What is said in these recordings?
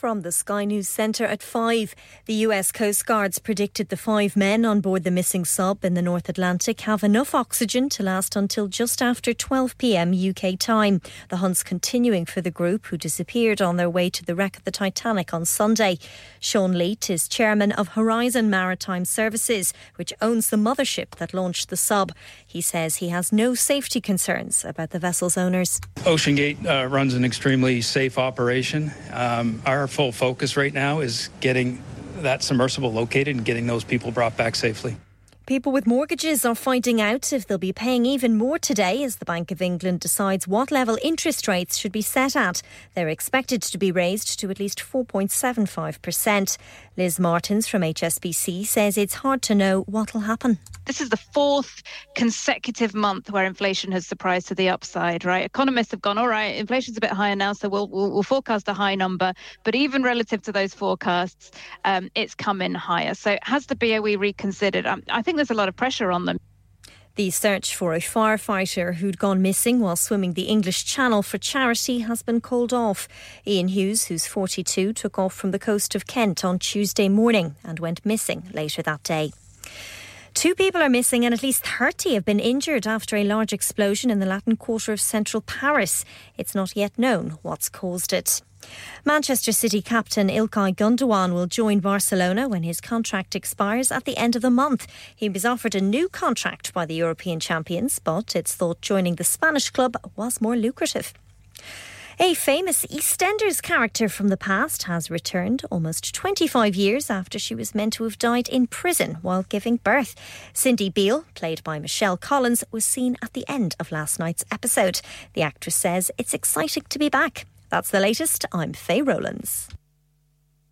From the Sky News Centre at 5, the US Coast Guard's predicted the five men on board the missing sub in the North Atlantic have enough oxygen to last until just after 12 pm UK time. The hunt's continuing for the group who disappeared on their way to the wreck of the Titanic on Sunday. Sean Leat is chairman of Horizon Maritime Services, which owns the mothership that launched the sub. He says he has no safety concerns about the vessel's owners. OceanGate uh, runs an extremely safe operation. Um, our full focus right now is getting that submersible located and getting those people brought back safely. People with mortgages are finding out if they'll be paying even more today as the Bank of England decides what level interest rates should be set at. They're expected to be raised to at least 4.75%. Liz Martins from HSBC says it's hard to know what will happen. This is the fourth consecutive month where inflation has surprised to the upside, right? Economists have gone, all right, inflation's a bit higher now, so we'll, we'll, we'll forecast a high number. But even relative to those forecasts, um, it's come in higher. So has the BOE reconsidered? Um, I think there's a lot of pressure on them. The search for a firefighter who'd gone missing while swimming the English Channel for charity has been called off. Ian Hughes, who's 42, took off from the coast of Kent on Tuesday morning and went missing later that day. Two people are missing and at least 30 have been injured after a large explosion in the Latin Quarter of central Paris. It's not yet known what's caused it. Manchester City captain Ilkay Gundogan will join Barcelona when his contract expires at the end of the month. He was offered a new contract by the European champions, but it's thought joining the Spanish club was more lucrative. A famous EastEnders character from the past has returned almost 25 years after she was meant to have died in prison while giving birth. Cindy Beale, played by Michelle Collins, was seen at the end of last night's episode. The actress says it's exciting to be back. That's the latest. I'm Faye Rowlands.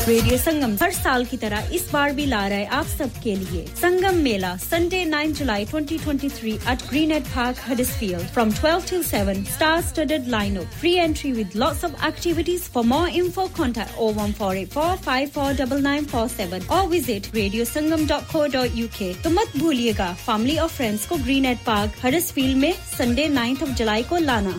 Radio Sangam हर साल की तरह इस बार भी ला रहा है आप सबके लिए। Sangam Mela Sunday 9 July 2023 at Greenhead Park हडिस from 12 to 7 star studded lineup free entry with lots of activities for more info contact O one four eight four five four double nine four seven और visit Radio Sangam dot co dot U K तो मत भूलिएगा family और friends को green eight Park हडिस में Sunday 9th of July को लाना।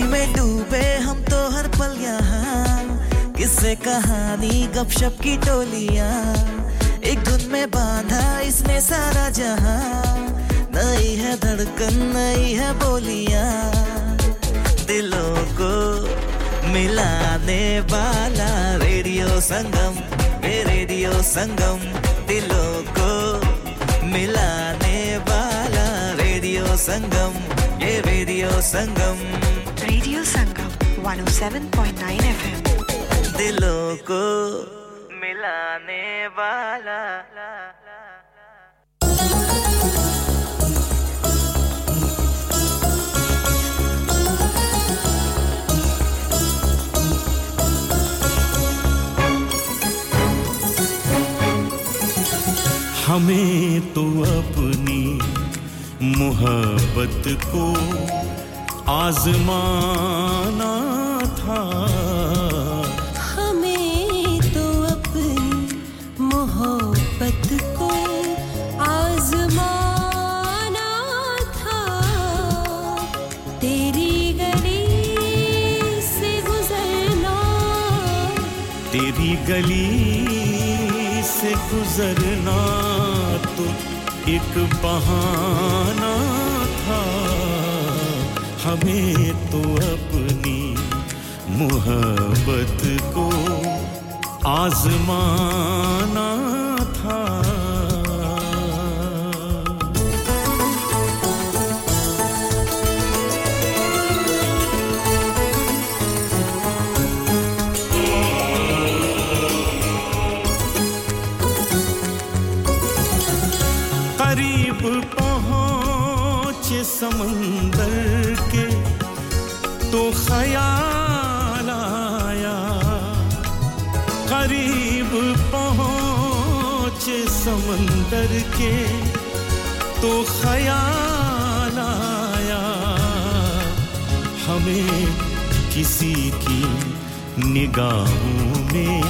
में डूबे हम तो हर पल यहाँ। किससे कहानी, गपशप की टोलियाँ। एक धुन में बांधा इसने सारा जहाँ। नई है धड़कन, नई है बोलियाँ। दिलों को मिलाने वाला रेडियो संगम ये रेडियो संगम। दिलों को मिलाने वाला रेडियो संगम, ये Radio Sangam. Radio Sangam 107.9 FM दिलों को मिलाने वाला हमें तो अपनी मोहब्बत को आजमाना था। हमें तो अपनी मोहब्बत को आजमाना था। तेरी गली से गुजरना। तेरी गली से गुजरना तो एक बहाना हमें तो अपनी मोहब्बत को आजमाना समंदर के तो ख्याल आया। हमें किसी की निगाहों में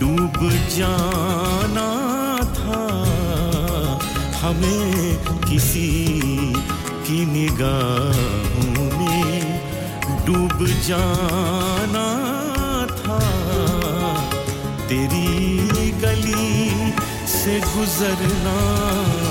डूब जाना था। हमें किसी की निगाहों में डूब जाना से गुजरना।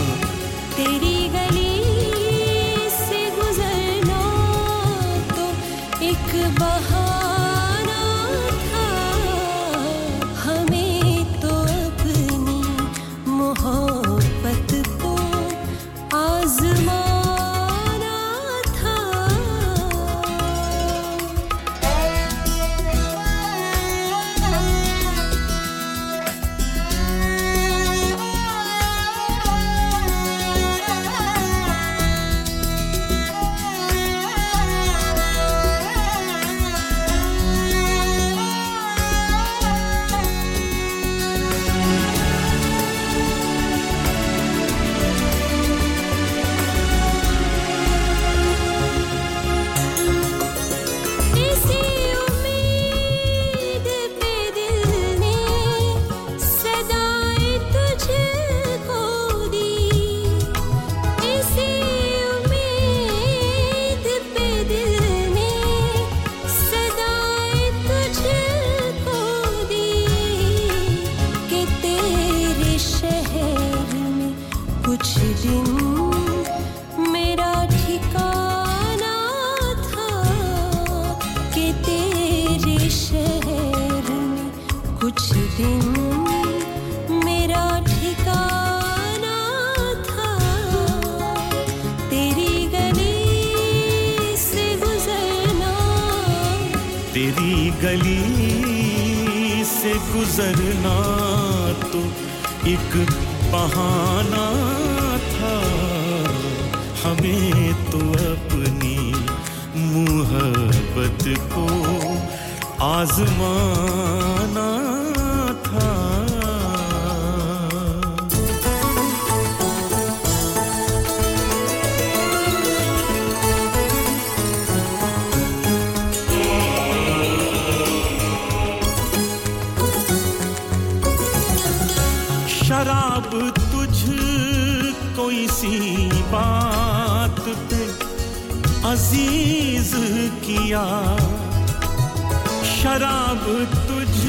शराब तुझ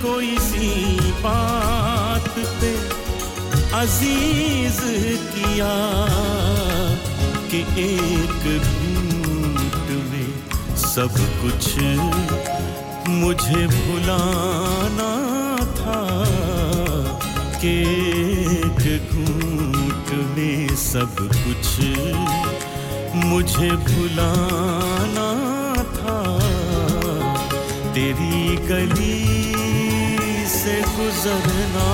कोई सी बात पे अज़ीज़ किया कि एक घूंट में सब कुछ मुझे भुलाना था कि एक घूंट में सब कुछ मुझे भुलाना तेरी गली से गुजरना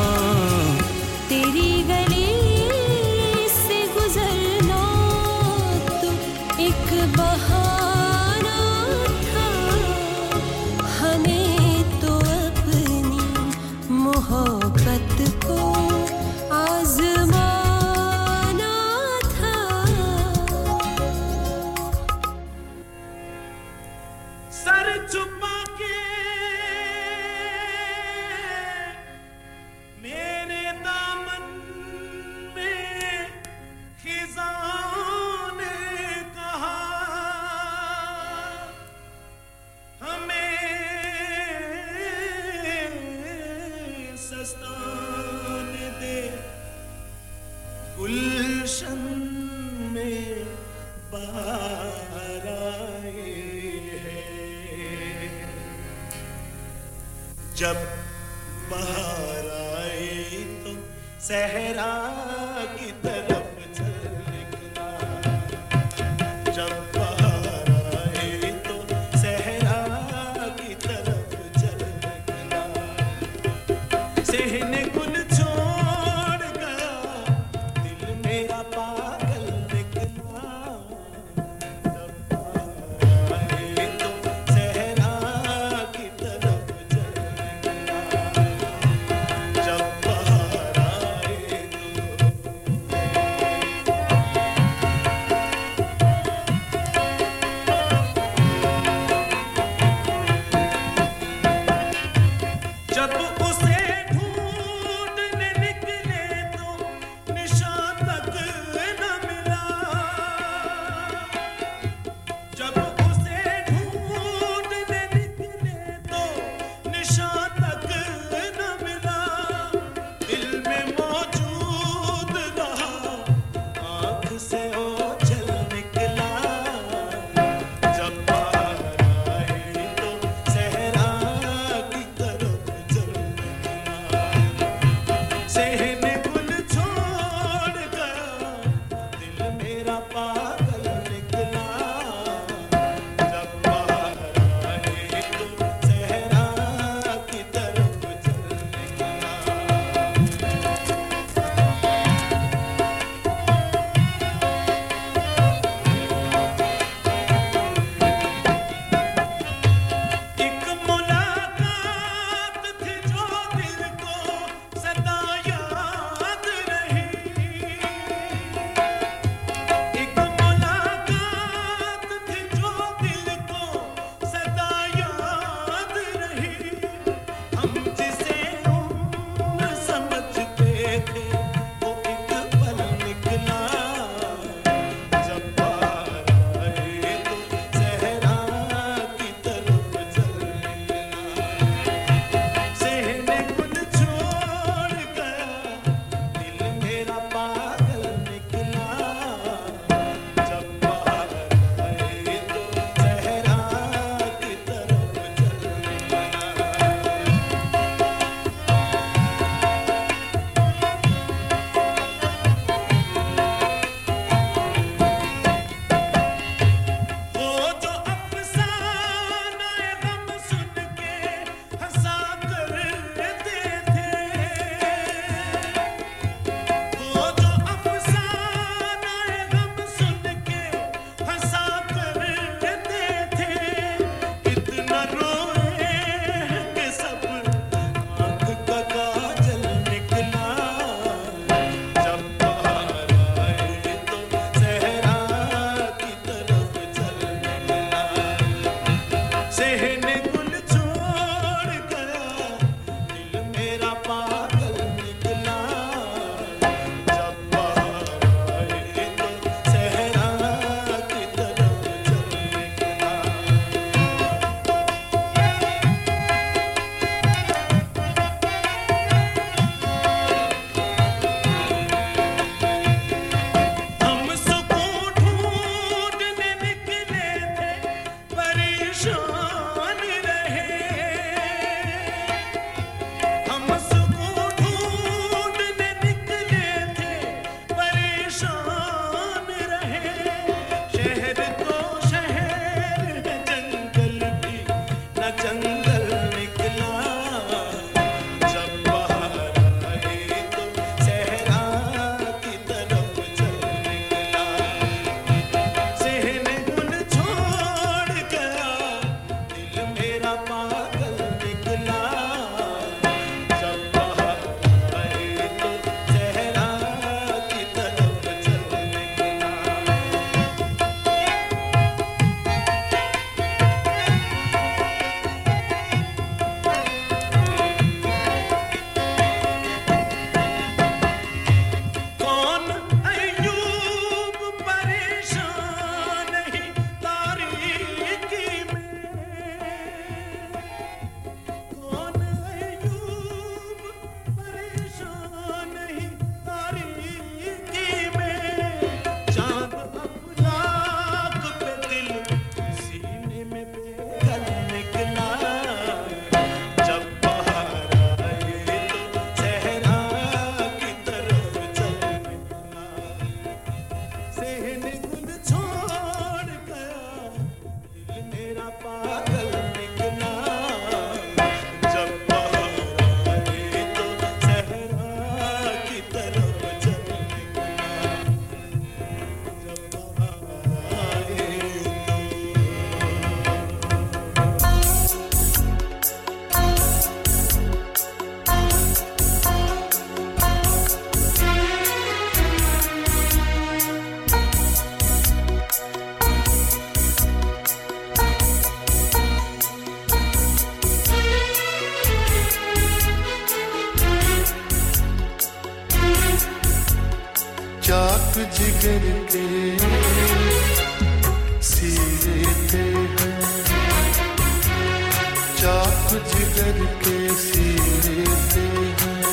जिगर के सीते हैं।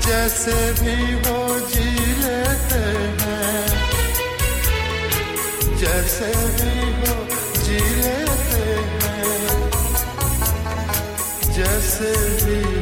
जैसे भी वो जी लेते हैं, जैसे भी वो जी लेते हैं, जैसे भी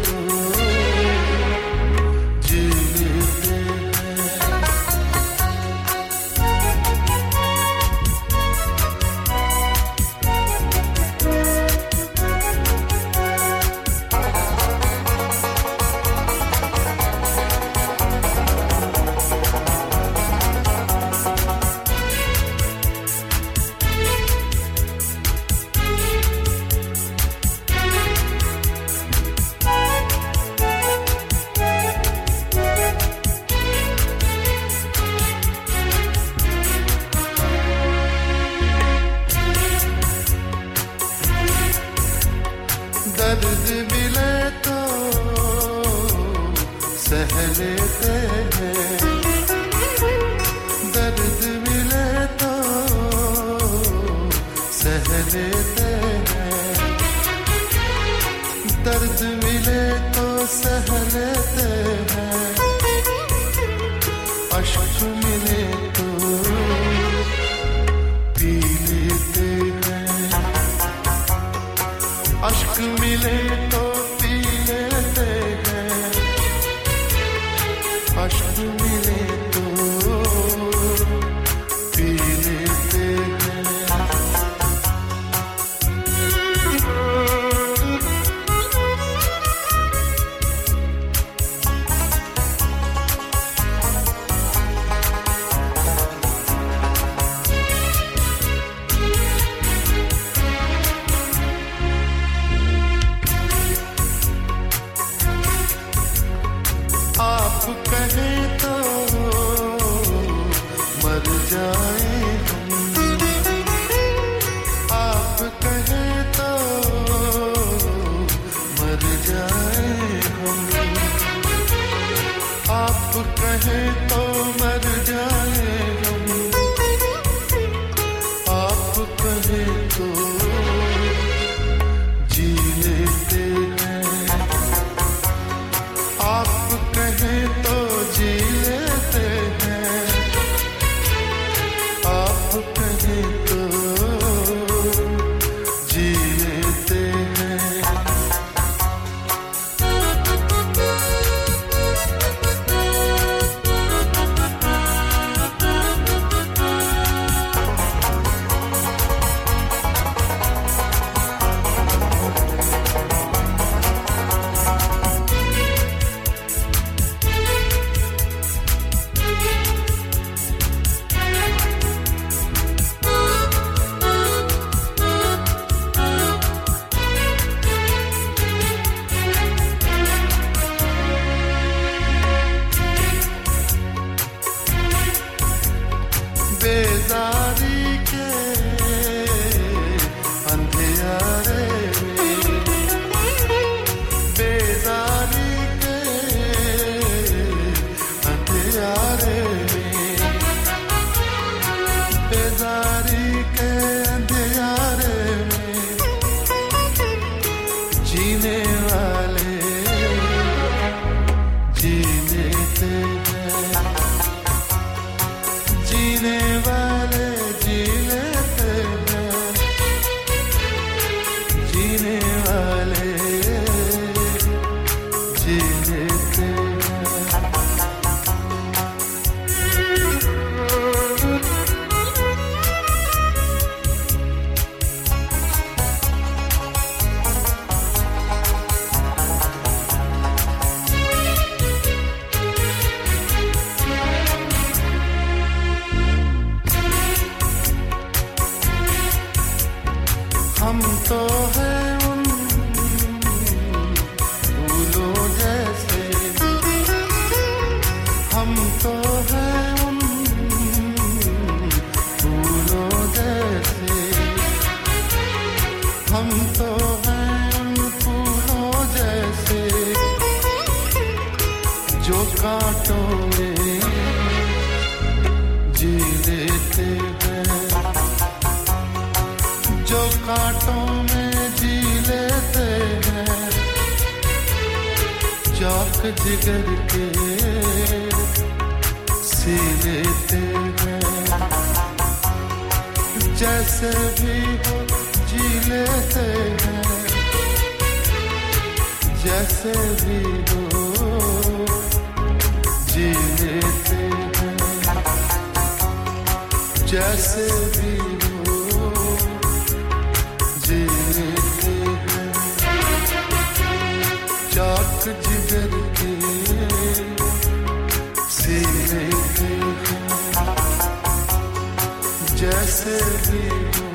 कैसे भी हो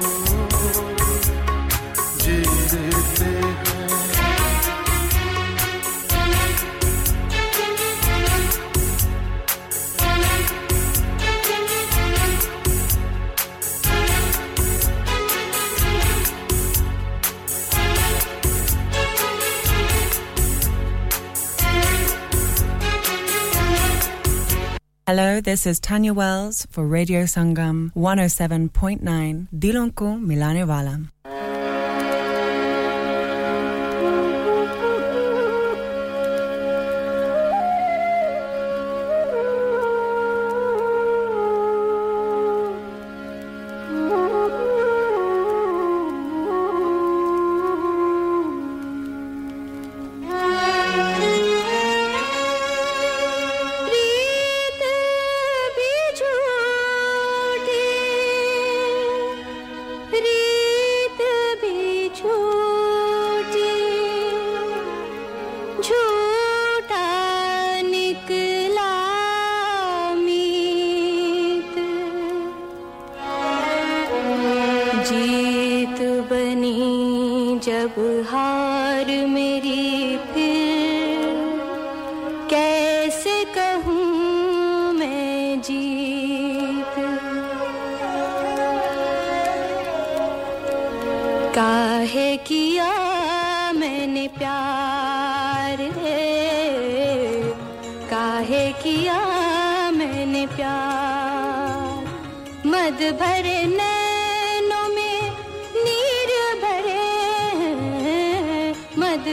जी लेते हो Hello, this is Tanya Wells for Radio Sangam 107.9 Dilonku Milanevalam.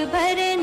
भरे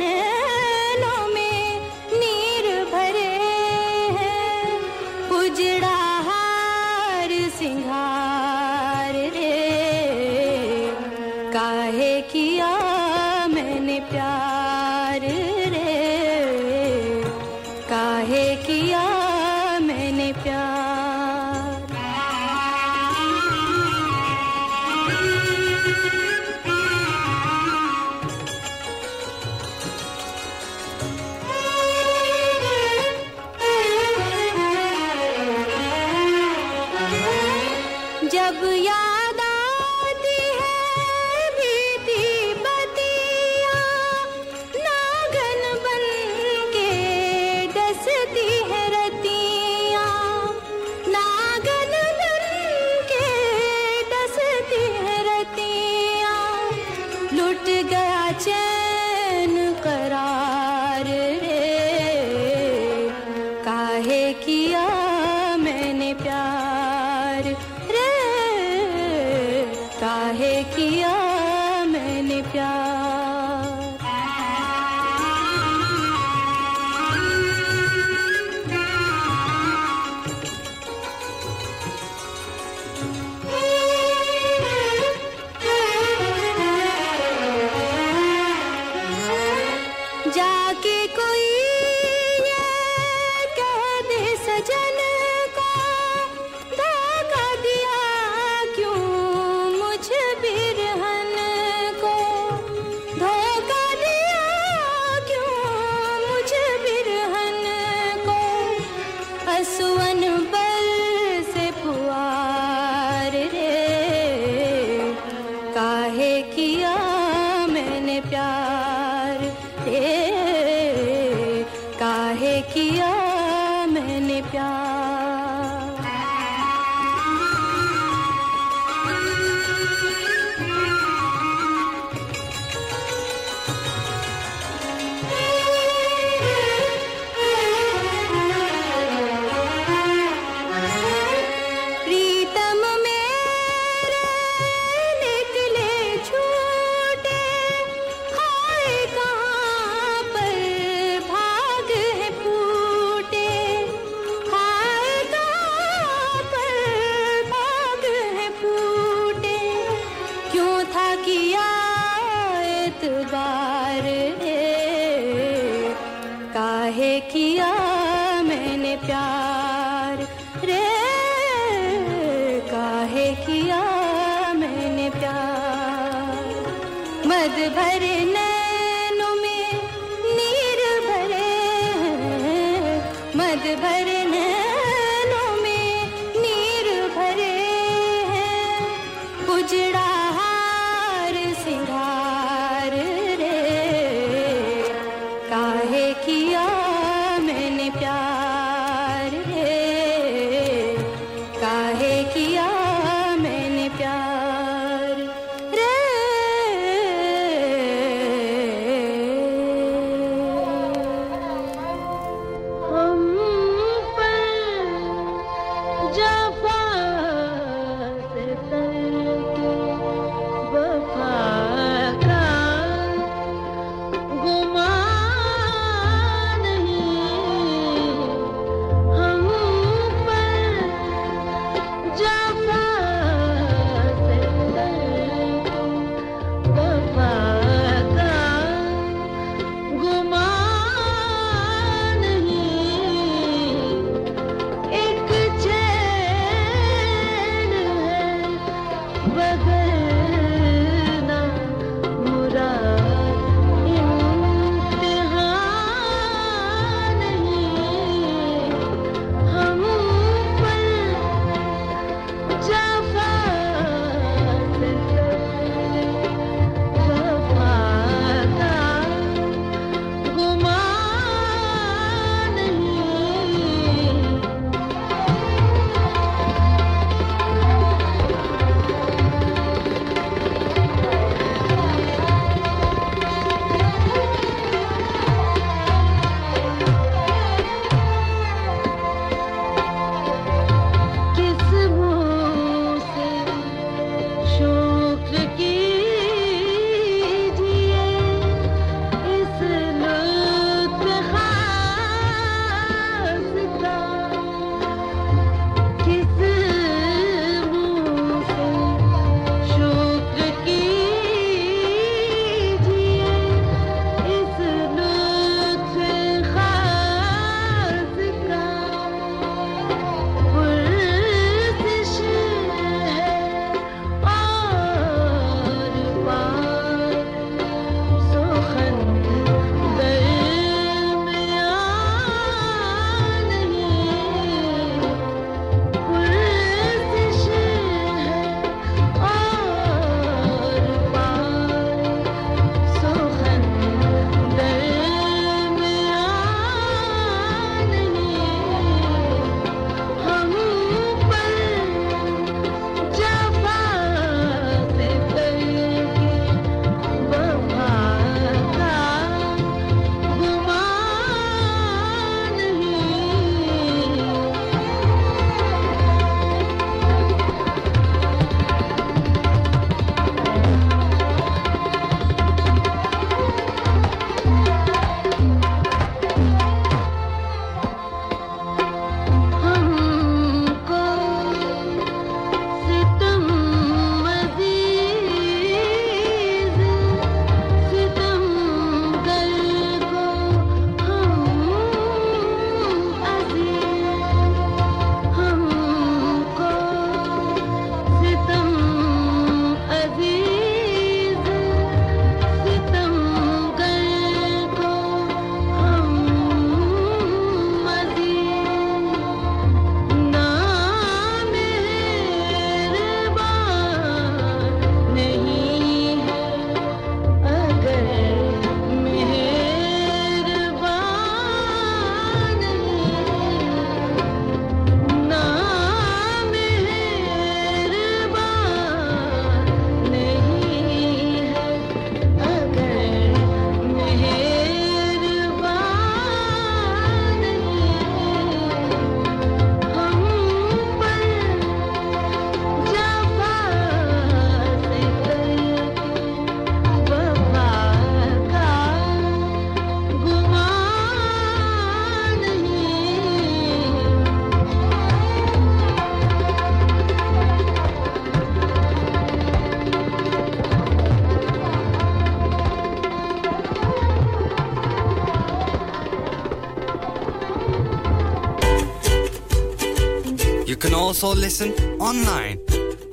also listen online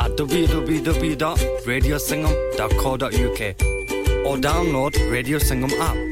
at www.radiosingham.co.uk or download Radio Singham app.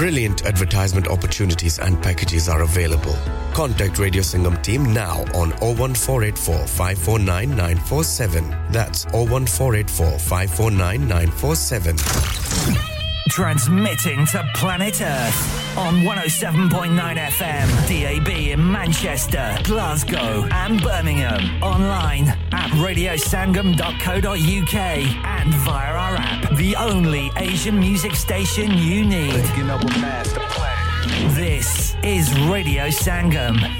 Brilliant advertisement opportunities and packages are available. Contact Radio Singham team now on 01484 549 947. That's 01484 549 947. Transmitting to planet Earth on 107.9 FM, DAB in Manchester, Glasgow, and Birmingham. Online at radiosangam.co.uk and via our app, the only Asian music station you need. This is Radio Sangam.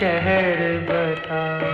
शहर बता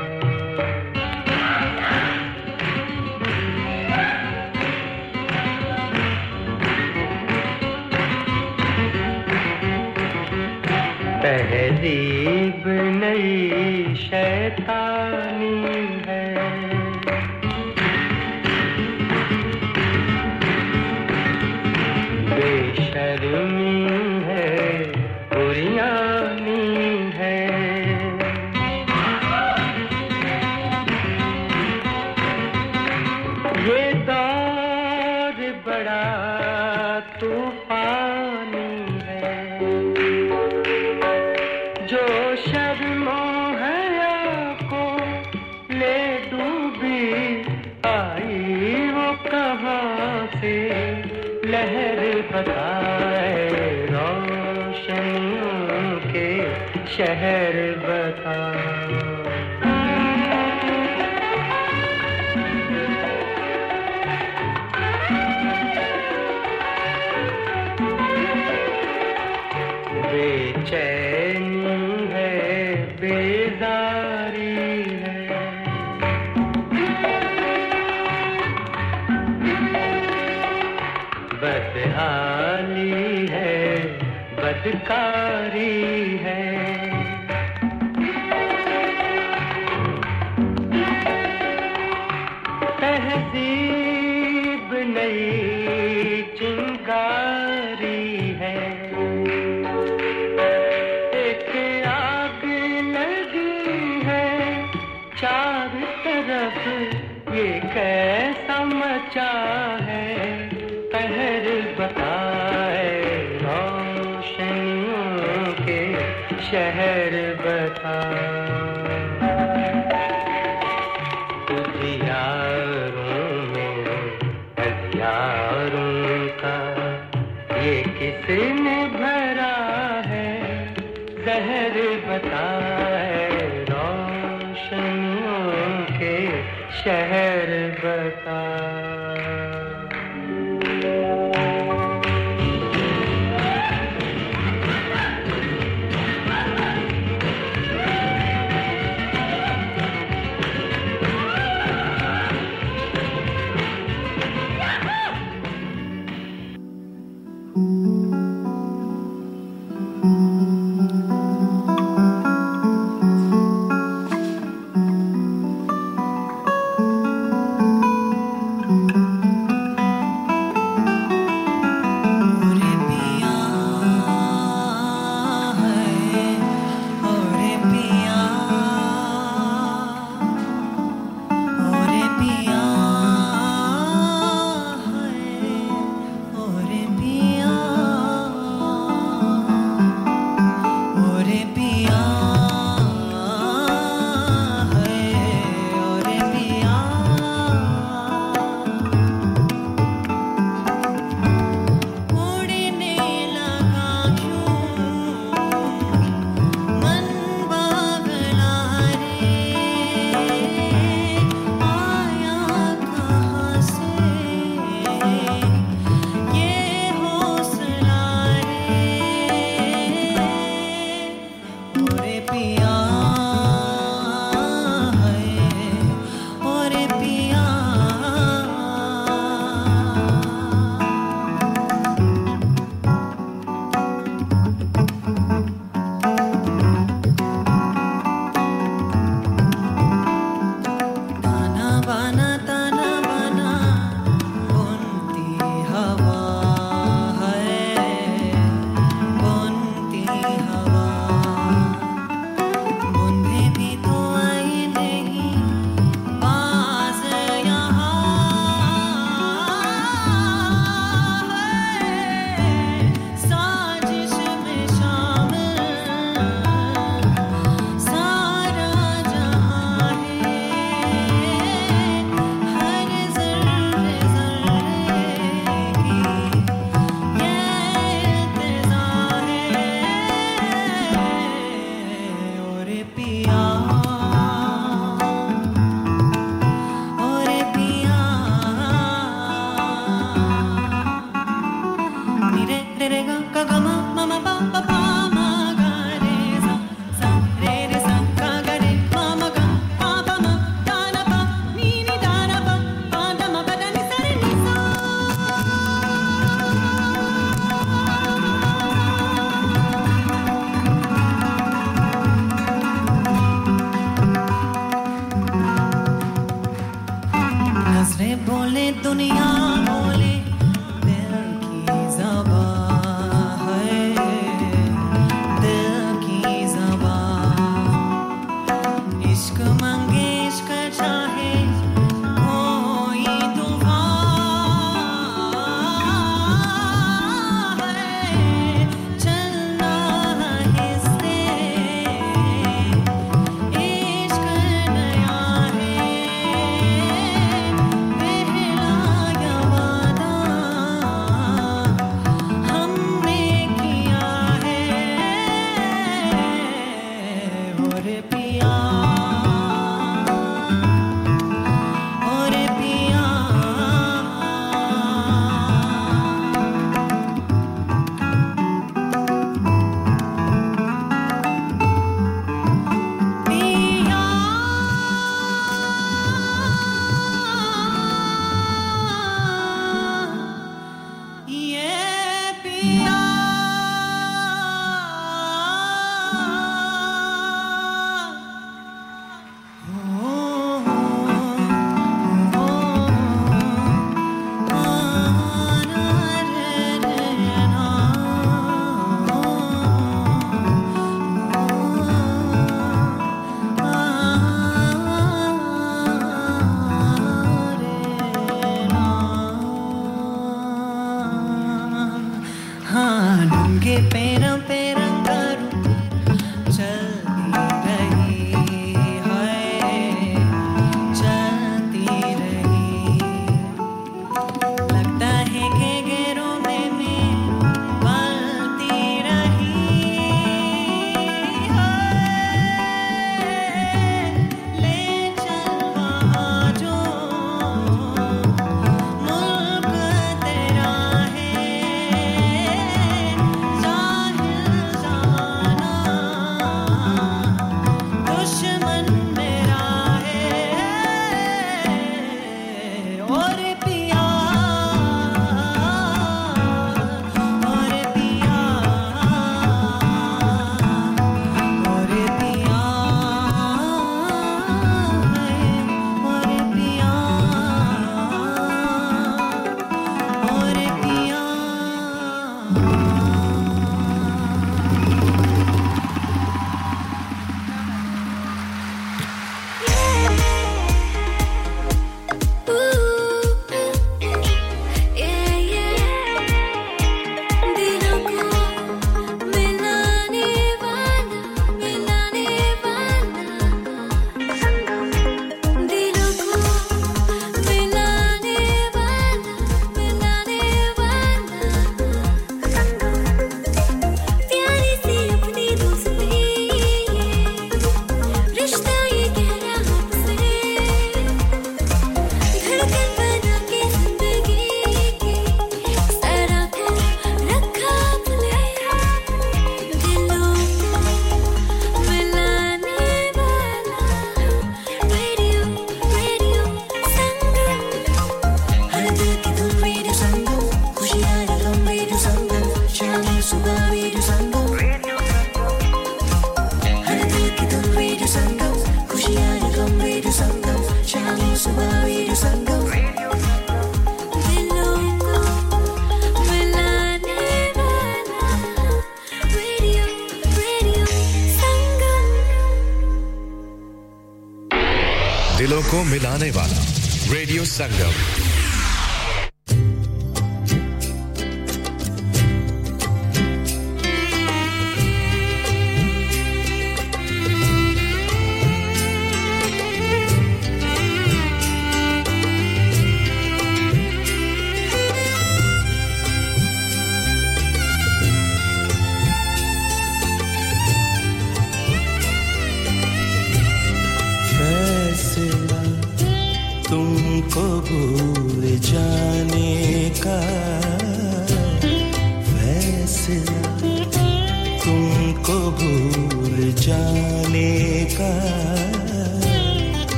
चाहे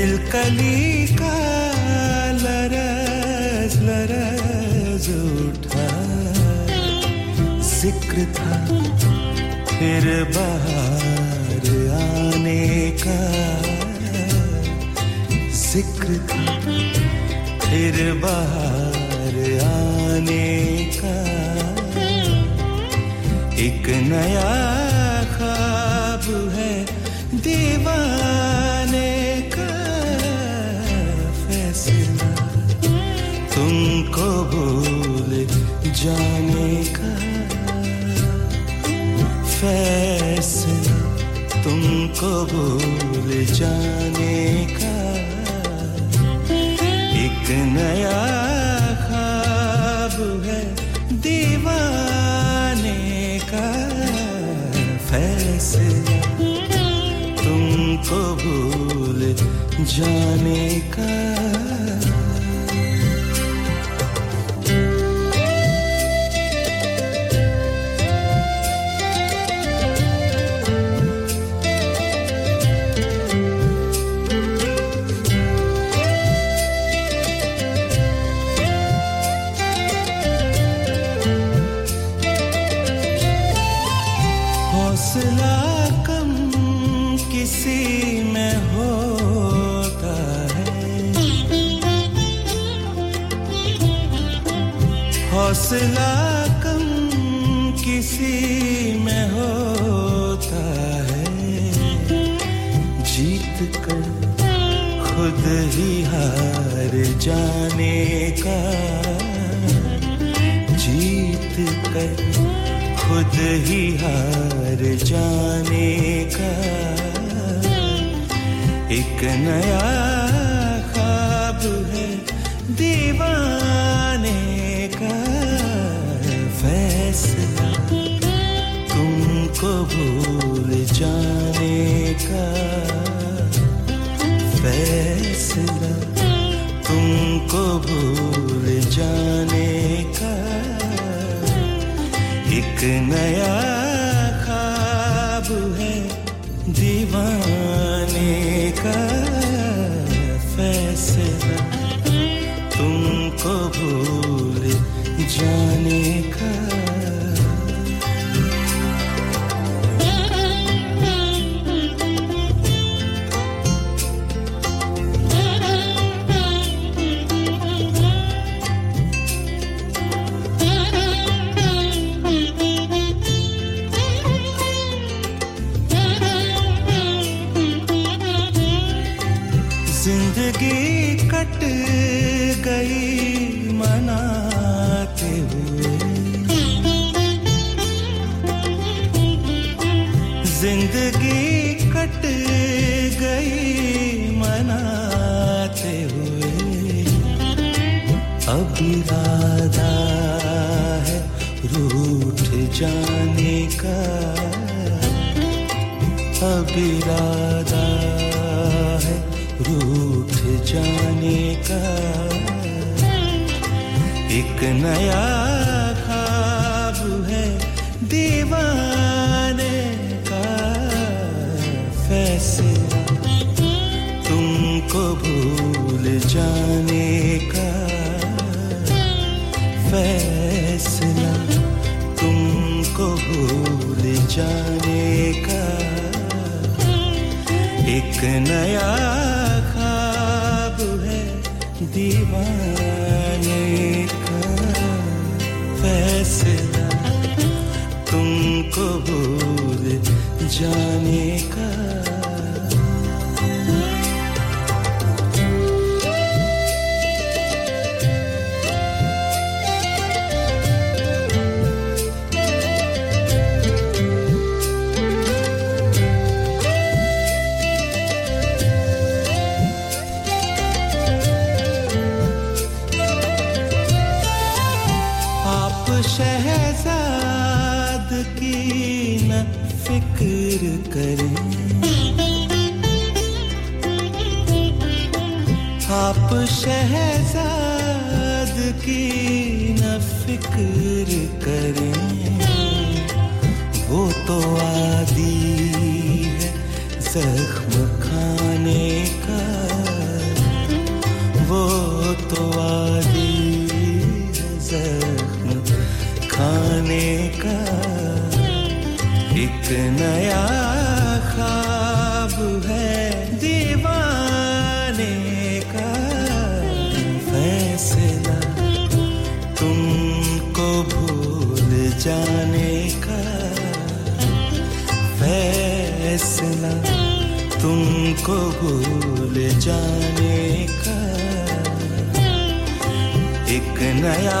दिल कली का लरस लरस उठा। ज़िक्र था फिर बाहर आने का। ज़िक्र था फिर बाहर आने का। एक नया जाने का फैसला तुमको भूल जाने का। एक नया खाब है दीवाने का फैसला तुमको भूल जाने का। लेगा जीत कर खुद ही हार जाने का। एक नया खाब है दीवाने का। फैसला तुमको भूल जाने को भूल जाने का एक नया खाब है दीवाने का फैसला। तुमको भूल जाने एक नया खाब है दीवाने का फैसला। तुमको भूल जाने का फैसला। तुमको भूल जाने का एक नया खाब है दीवाने कबूल जाने शहर को भूल जाने का एक नया